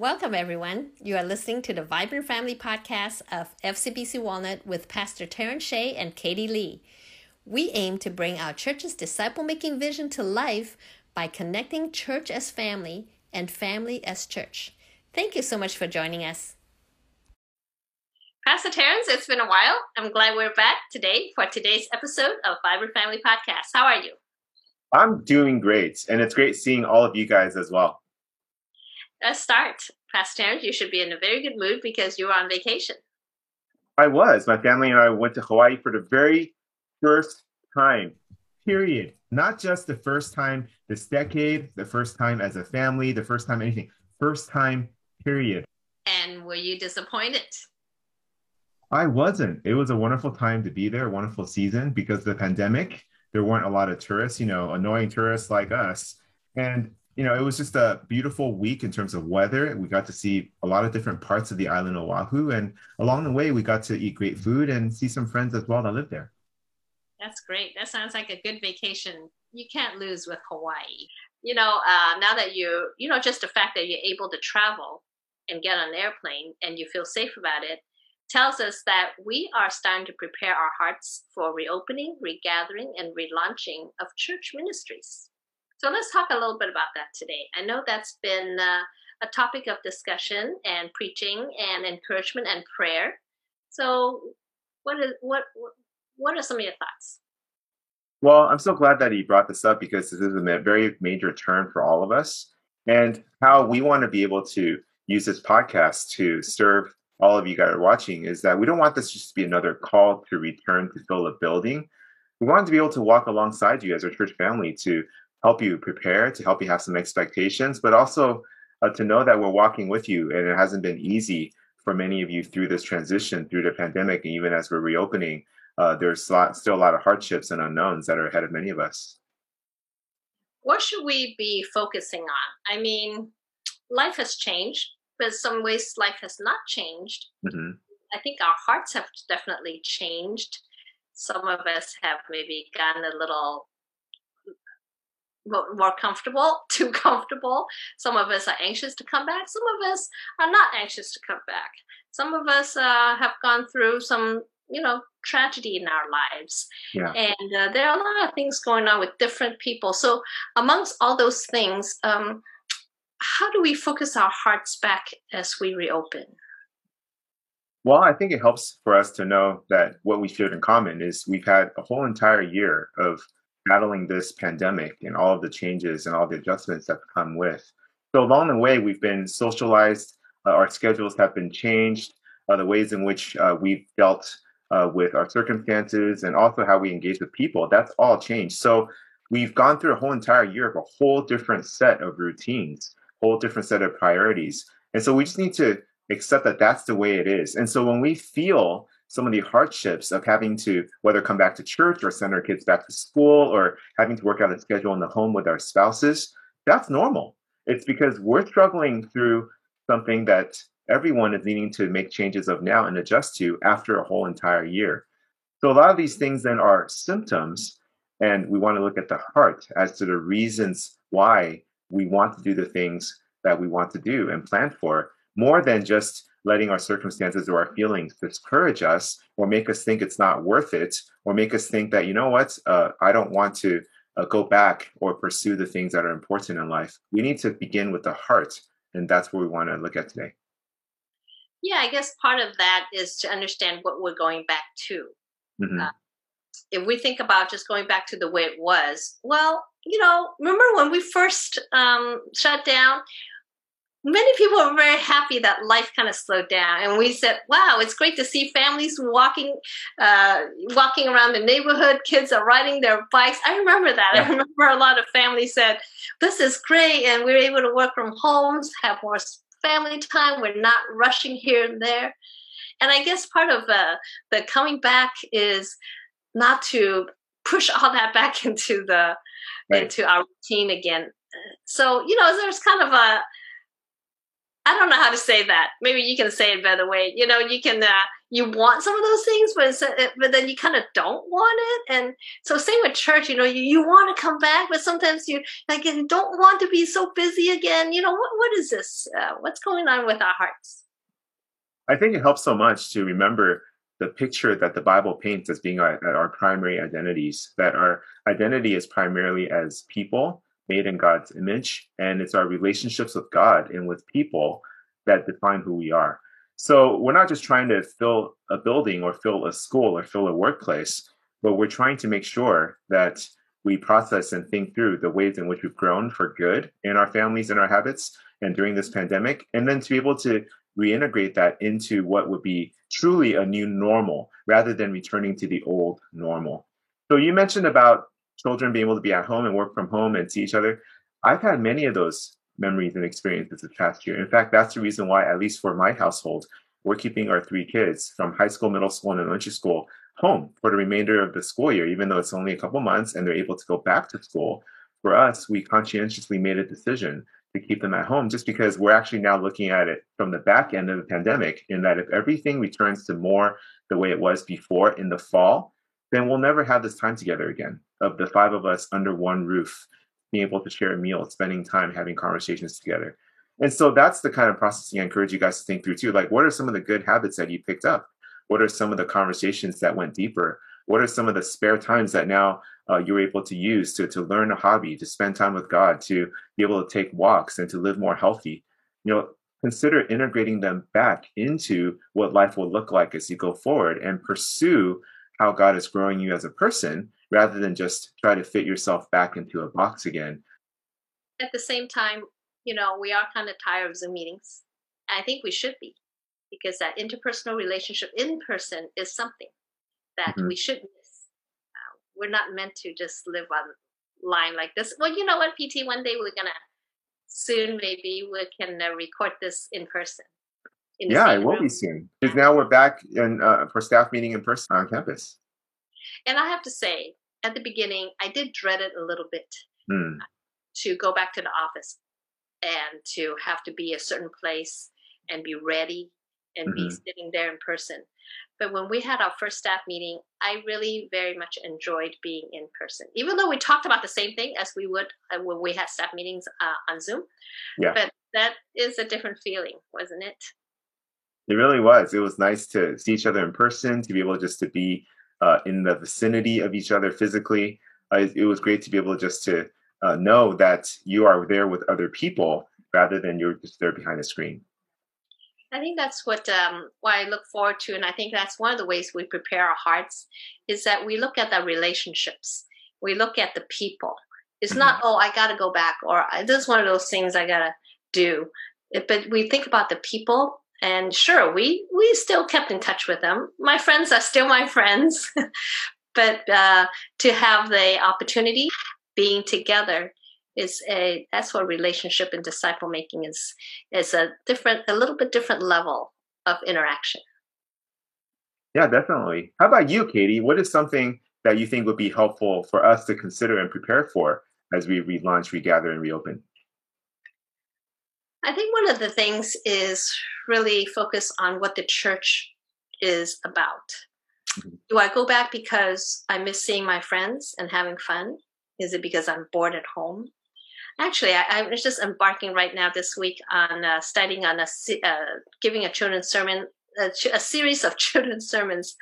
Welcome, everyone. You are listening to the Vibrant Family Podcast of FCBC Walnut with Pastor Terrence Shea and Katie Lee. We aim to bring our church's disciple making vision to life by connecting church as family and family as church. Thank you so much for joining us. Pastor Terrence, it's been a while. I'm glad we're back today for today's episode of Vibrant Family Podcast. How are you? I'm doing great, and it's great seeing all of you guys as well. Let's start. Pastor Terrence, you should be in a very good mood because you were on vacation. I was. My family and I went to Hawaii for the very first time, period. Not just the first time this decade, the first time as a family, the first time anything. First time, period. And were you disappointed? I wasn't. It was a wonderful time to be there, a wonderful season because of the pandemic. There weren't a lot of tourists, you know, annoying tourists like us. And, you know, it was just a beautiful week in terms of weather. We got to see a lot of different parts of the island of Oahu. And along the way, we got to eat great food and see some friends as well that live there. That's great. That sounds like a good vacation. You can't lose with Hawaii. You know, uh, now that you, you know, just the fact that you're able to travel and get on an airplane and you feel safe about it tells us that we are starting to prepare our hearts for reopening, regathering, and relaunching of church ministries. So let's talk a little bit about that today. I know that's been uh, a topic of discussion and preaching and encouragement and prayer. So, what is what what are some of your thoughts? Well, I'm so glad that he brought this up because this is a very major turn for all of us and how we want to be able to use this podcast to serve all of you guys are watching is that we don't want this just to be another call to return to fill a building. We want to be able to walk alongside you as our church family to help you prepare, to help you have some expectations, but also uh, to know that we're walking with you. And it hasn't been easy for many of you through this transition, through the pandemic, and even as we're reopening. Uh, there's a lot, still a lot of hardships and unknowns that are ahead of many of us. What should we be focusing on? I mean, life has changed but some ways life has not changed. Mm-hmm. I think our hearts have definitely changed. Some of us have maybe gotten a little more comfortable, too comfortable. Some of us are anxious to come back. Some of us are not anxious to come back. Some of us uh, have gone through some, you know, tragedy in our lives. Yeah. And uh, there are a lot of things going on with different people. So, amongst all those things, um, how do we focus our hearts back as we reopen? Well, I think it helps for us to know that what we share in common is we've had a whole entire year of battling this pandemic and all of the changes and all the adjustments that come with. So along the way, we've been socialized, uh, our schedules have been changed, uh, the ways in which uh, we've dealt uh, with our circumstances, and also how we engage with people. That's all changed. So we've gone through a whole entire year of a whole different set of routines whole different set of priorities. And so we just need to accept that that's the way it is. And so when we feel some of the hardships of having to whether come back to church or send our kids back to school or having to work out a schedule in the home with our spouses, that's normal. It's because we're struggling through something that everyone is needing to make changes of now and adjust to after a whole entire year. So a lot of these things then are symptoms, and we want to look at the heart as to the reasons why we want to do the things that we want to do and plan for more than just letting our circumstances or our feelings discourage us or make us think it's not worth it or make us think that you know what uh, i don't want to uh, go back or pursue the things that are important in life we need to begin with the heart and that's what we want to look at today yeah i guess part of that is to understand what we're going back to mm-hmm. uh, if we think about just going back to the way it was well you know, remember when we first um, shut down? Many people were very happy that life kind of slowed down, and we said, "Wow, it's great to see families walking, uh, walking around the neighborhood. Kids are riding their bikes." I remember that. Yeah. I remember a lot of families said, "This is great," and we are able to work from homes, have more family time. We're not rushing here and there. And I guess part of uh, the coming back is not to push all that back into the right. into our routine again. So, you know, there's kind of a, I don't know how to say that. Maybe you can say it better way. You know, you can, uh, you want some of those things, but but then you kind of don't want it. And so same with church, you know, you, you want to come back, but sometimes you like you don't want to be so busy again. You know, what what is this? Uh, what's going on with our hearts? I think it helps so much to remember the picture that the Bible paints as being our, our primary identities. That our identity is primarily as people made in God's image, and it's our relationships with God and with people that define who we are. So we're not just trying to fill a building or fill a school or fill a workplace, but we're trying to make sure that we process and think through the ways in which we've grown for good in our families and our habits and during this pandemic, and then to be able to reintegrate that into what would be truly a new normal rather than returning to the old normal. So you mentioned about children being able to be at home and work from home and see each other. I've had many of those memories and experiences this past year. In fact, that's the reason why, at least for my household, we're keeping our three kids from high school, middle school, and elementary school home for the remainder of the school year, even though it's only a couple months and they're able to go back to school. For us, we conscientiously made a decision to keep them at home just because we're actually now looking at it from the back end of the pandemic in that if everything returns to more the way it was before in the fall, then we'll never have this time together again of the five of us under one roof being able to share a meal, spending time having conversations together. And so that's the kind of processing I encourage you guys to think through too. Like, what are some of the good habits that you picked up? What are some of the conversations that went deeper? What are some of the spare times that now uh, you're able to use to, to learn a hobby, to spend time with God, to be able to take walks and to live more healthy? You know, consider integrating them back into what life will look like as you go forward and pursue how God is growing you as a person rather than just try to fit yourself back into a box again. At the same time, you know, we are kind of tired of Zoom meetings. I think we should be because that interpersonal relationship in person is something that mm-hmm. we should miss. Uh, we're not meant to just live on line like this. Well, you know what, PT, one day we're going to soon maybe we can uh, record this in person. Yeah, it will room. be soon. Because now we're back in, uh, for staff meeting in person on campus. And I have to say, at the beginning, I did dread it a little bit mm. to go back to the office and to have to be a certain place and be ready and mm-hmm. be sitting there in person. But when we had our first staff meeting, I really very much enjoyed being in person, even though we talked about the same thing as we would uh, when we had staff meetings uh, on Zoom. Yeah. But that is a different feeling, wasn't it? It really was. It was nice to see each other in person, to be able just to be uh, in the vicinity of each other physically. Uh, it was great to be able just to uh, know that you are there with other people rather than you're just there behind a screen. I think that's what um, what I look forward to, and I think that's one of the ways we prepare our hearts is that we look at the relationships, we look at the people. It's mm-hmm. not oh I got to go back or this is one of those things I gotta do, but we think about the people and sure we we still kept in touch with them. My friends are still my friends. But uh, to have the opportunity being together is a that's what relationship and disciple making is is a different a little bit different level of interaction. Yeah definitely. How about you katie? What is something that you think would be helpful for us to consider and prepare for as we relaunch regather and reopen I think one of the things is really focus on what the church is about. Mm-hmm. Do I go back because I miss seeing my friends and having fun? Is it because I'm bored at home? Actually, I, I was just embarking right now this week on uh, studying on a uh, giving a children's sermon, a, a, series of children's sermons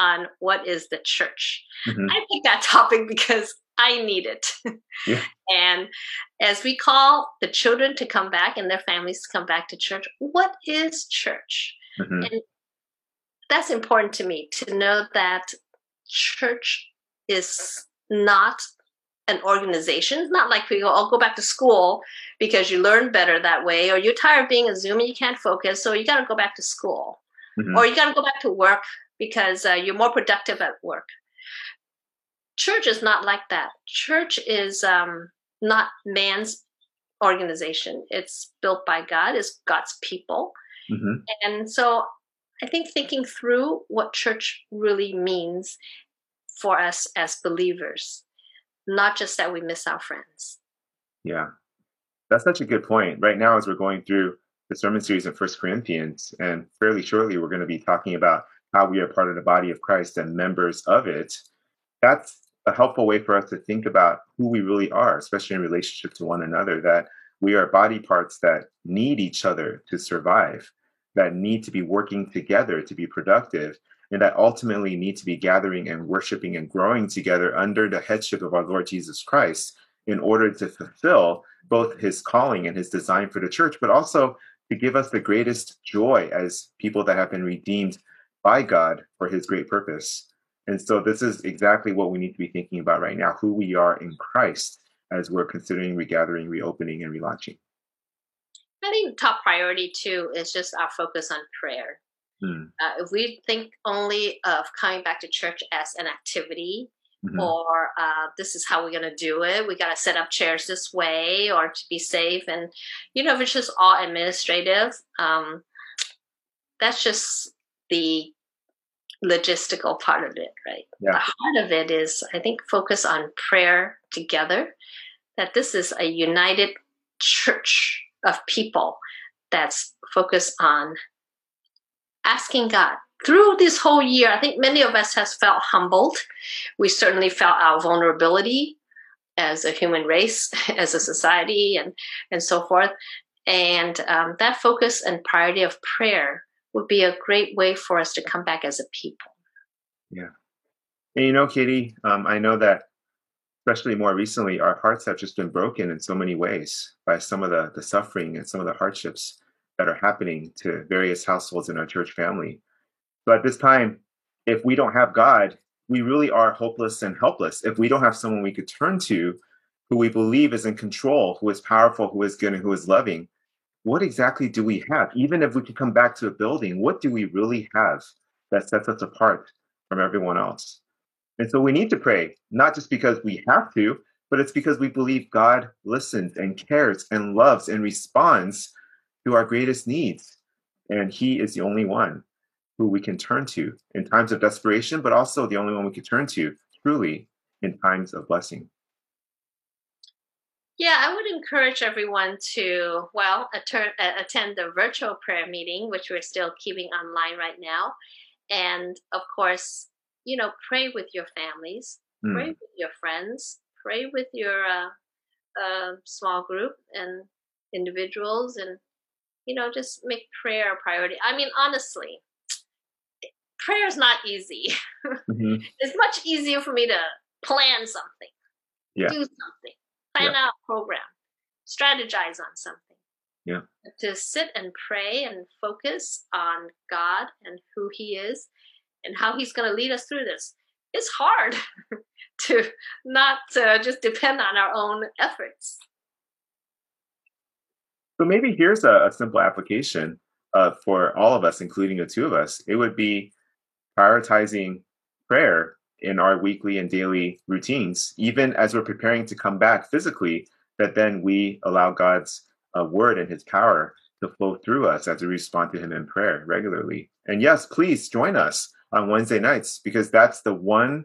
on what is the church. Mm-hmm. I picked that topic because I need it. Yeah. and as we call the children to come back and their families to come back to church, what is church? Mm-hmm. And that's important to me to know that church is not an organization. It's not like we go, I'll go back to school because you learn better that way, or you're tired of being a Zoom and you can't focus, so you got to go back to school. Mm-hmm. Or you got to go back to work because uh, you're more productive at work church is not like that. Church is um, not man's organization. It's built by God. It's God's people, mm-hmm. and so I think thinking through what church really means for us as believers, not just that we miss our friends. Yeah, that's such a good point. Right now, as we're going through the sermon series in First Corinthians, and fairly shortly, we're going to be talking about how we are part of the body of Christ and members of it, that's a helpful way for us to think about who we really are, especially in relationship to one another, that we are body parts that need each other to survive, that need to be working together to be productive, and that ultimately need to be gathering and worshiping and growing together under the headship of our Lord Jesus Christ in order to fulfill both his calling and his design for the church, but also to give us the greatest joy as people that have been redeemed by God for his great purpose. And so this is exactly what we need to be thinking about right now, who we are in Christ as we're considering regathering, reopening, and relaunching. I think top priority too is just our focus on prayer. Hmm. Uh, if we think only of coming back to church as an activity, mm-hmm. or uh, this is how we're going to do it, we got to set up chairs this way, or to be safe, and you know, if it's just all administrative, um, that's just the logistical part of it, right? Yeah. The heart of it is, I think, focus on prayer together. That this is a united church of people that's focused on asking God through this whole year. I think many of us has felt humbled. We certainly felt our vulnerability as a human race, as a society, and and so forth. And um, that focus and priority of prayer would be a great way for us to come back as a people. Yeah. And you know, Katie, um, I know that especially more recently, our hearts have just been broken in so many ways by some of the, the suffering and some of the hardships that are happening to various households in our church family. But at this time, if we don't have God, we really are hopeless and helpless. If we don't have someone we could turn to who we believe is in control, who is powerful, who is good, and who is loving, what exactly do we have? Even if we could come back to a building, what do we really have that sets us apart from everyone else? And so we need to pray, not just because we have to, but it's because we believe God listens and cares and loves and responds to our greatest needs. And He is the only one who we can turn to in times of desperation, but also the only one we can turn to truly in times of blessing. Yeah, I would encourage everyone to, well, attend the virtual prayer meeting, which we're still keeping online right now. And of course, you know, pray with your families, mm. pray with your friends, pray with your uh, uh, small group and individuals, and you know, just make prayer a priority. I mean, honestly, prayer is not easy. Mm-hmm. it's much easier for me to plan something, yeah. do something, plan yeah. out a program, strategize on something. Yeah. To sit and pray and focus on God and who He is and how he's going to lead us through this. It's hard to not uh, just depend on our own efforts. So maybe here's a, a simple application uh, for all of us, including the two of us. It would be prioritizing prayer in our weekly and daily routines, even as we're preparing to come back physically, that then we allow God's uh, word and his power to flow through us as we respond to him in prayer regularly. And yes, please join us on Wednesday nights because that's the one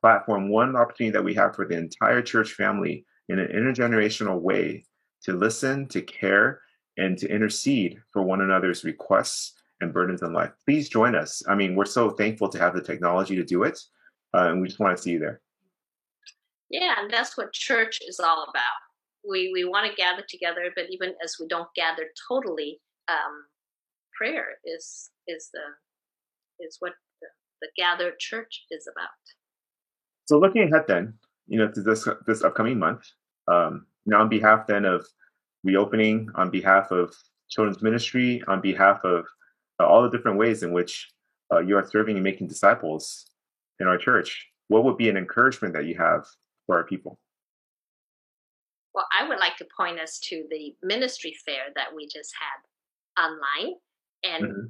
platform, one opportunity that we have for the entire church family in an intergenerational way to listen, to care, and to intercede for one another's requests and burdens in life. Please join us. I mean, we're so thankful to have the technology to do it, uh, and we just want to see you there. Yeah, and that's what church is all about. We we want to gather together, but even as we don't gather totally, um, prayer is is the is what the gathered church is about. So looking ahead then, you know, to this this upcoming month, um, now on behalf then of reopening, on behalf of children's ministry, on behalf of uh, all the different ways in which uh, you are serving and making disciples in our church, what would be an encouragement that you have for our people? Well, I would like to point us to the ministry fair that we just had online. And mm-hmm.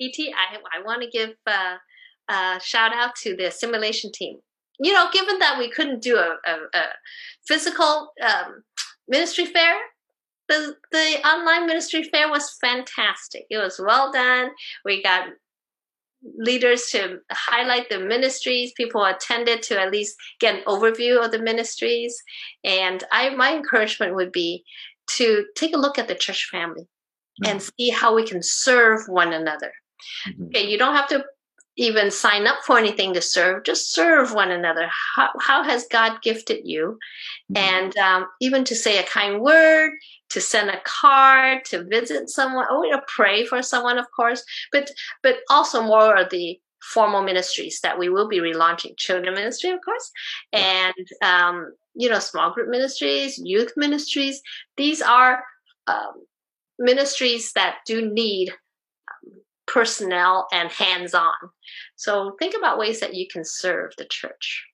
PT, I, I want to give a, uh, shout out to the simulation team. You know, given that we couldn't do a, a, a physical um, ministry fair, the the online ministry fair was fantastic. It was well done. We got leaders to highlight the ministries. People attended to at least get an overview of the ministries. And I my encouragement would be to take a look at the church family mm-hmm. and see how we can serve one another. Mm-hmm. Okay, you don't have to even sign up for anything to serve, just serve one another. How, how has God gifted you? Mm-hmm. And um, even to say a kind word, to send a card, to visit someone, or oh, to pray for someone, of course, but but also more of the formal ministries that we will be relaunching children ministry of course and um, you know small group ministries youth ministries. These are um, ministries that do need um, personnel and hands on so think about ways that you can serve the church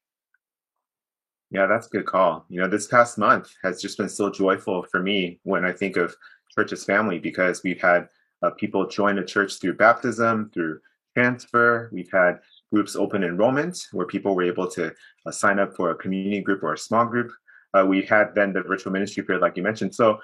yeah that's a good call you know this past month has just been so joyful for me when i think of church as family because we've had uh, people join the church through baptism through transfer. We've had groups open enrollment where people were able to uh, sign up for a community group or a small group. Uh, we had then the virtual ministry period, like you mentioned. So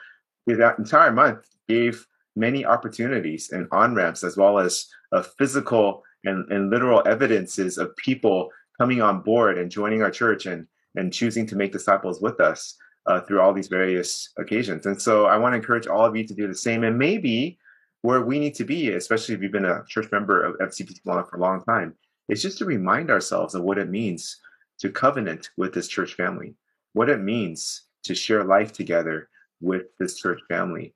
that entire month gave many opportunities and on ramps, as well as uh, physical and, and literal evidences of people coming on board and joining our church and, and choosing to make disciples with us uh, through all these various occasions. And so I want to encourage all of you to do the same. And maybe where we need to be, especially if you've been a church member of FCBC for a long time, is just to remind ourselves of what it means to covenant with this church family, what it means to share life together with this church family.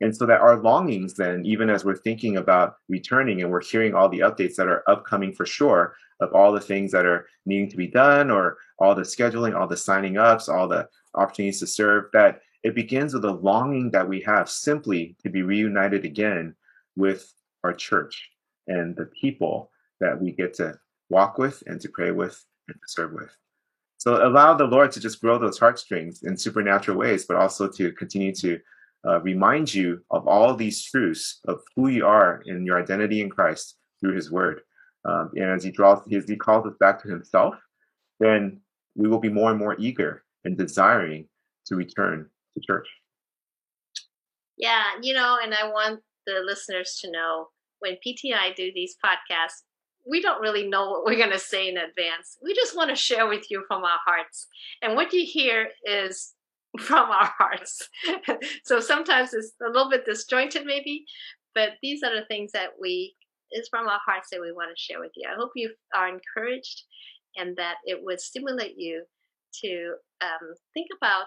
And so that our longings, then, even as we're thinking about returning and we're hearing all the updates that are upcoming for sure of all the things that are needing to be done or all the scheduling, all the signing ups, all the opportunities to serve, that it begins with a longing that we have simply to be reunited again with our church and the people that we get to walk with and to pray with and to serve with. So allow the Lord to just grow those heartstrings in supernatural ways, but also to continue to uh, remind you of all these truths of who you are in your identity in Christ through His Word. Um, and as He draws, as He calls us back to Himself, then we will be more and more eager and desiring to return to church. Yeah, you know, and I want the listeners to know when PTI do these podcasts, we don't really know what we're going to say in advance. We just want to share with you from our hearts. And what you hear is from our hearts. so sometimes it's a little bit disjointed, maybe, but these are the things that we, is from our hearts that we want to share with you. I hope you are encouraged and that it would stimulate you to um, think about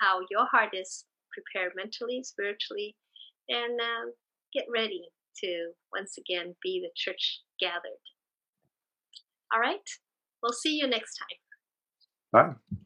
how your heart is prepared mentally, spiritually, and um, get ready to once again be the church gathered. All right, we'll see you next time. Bye.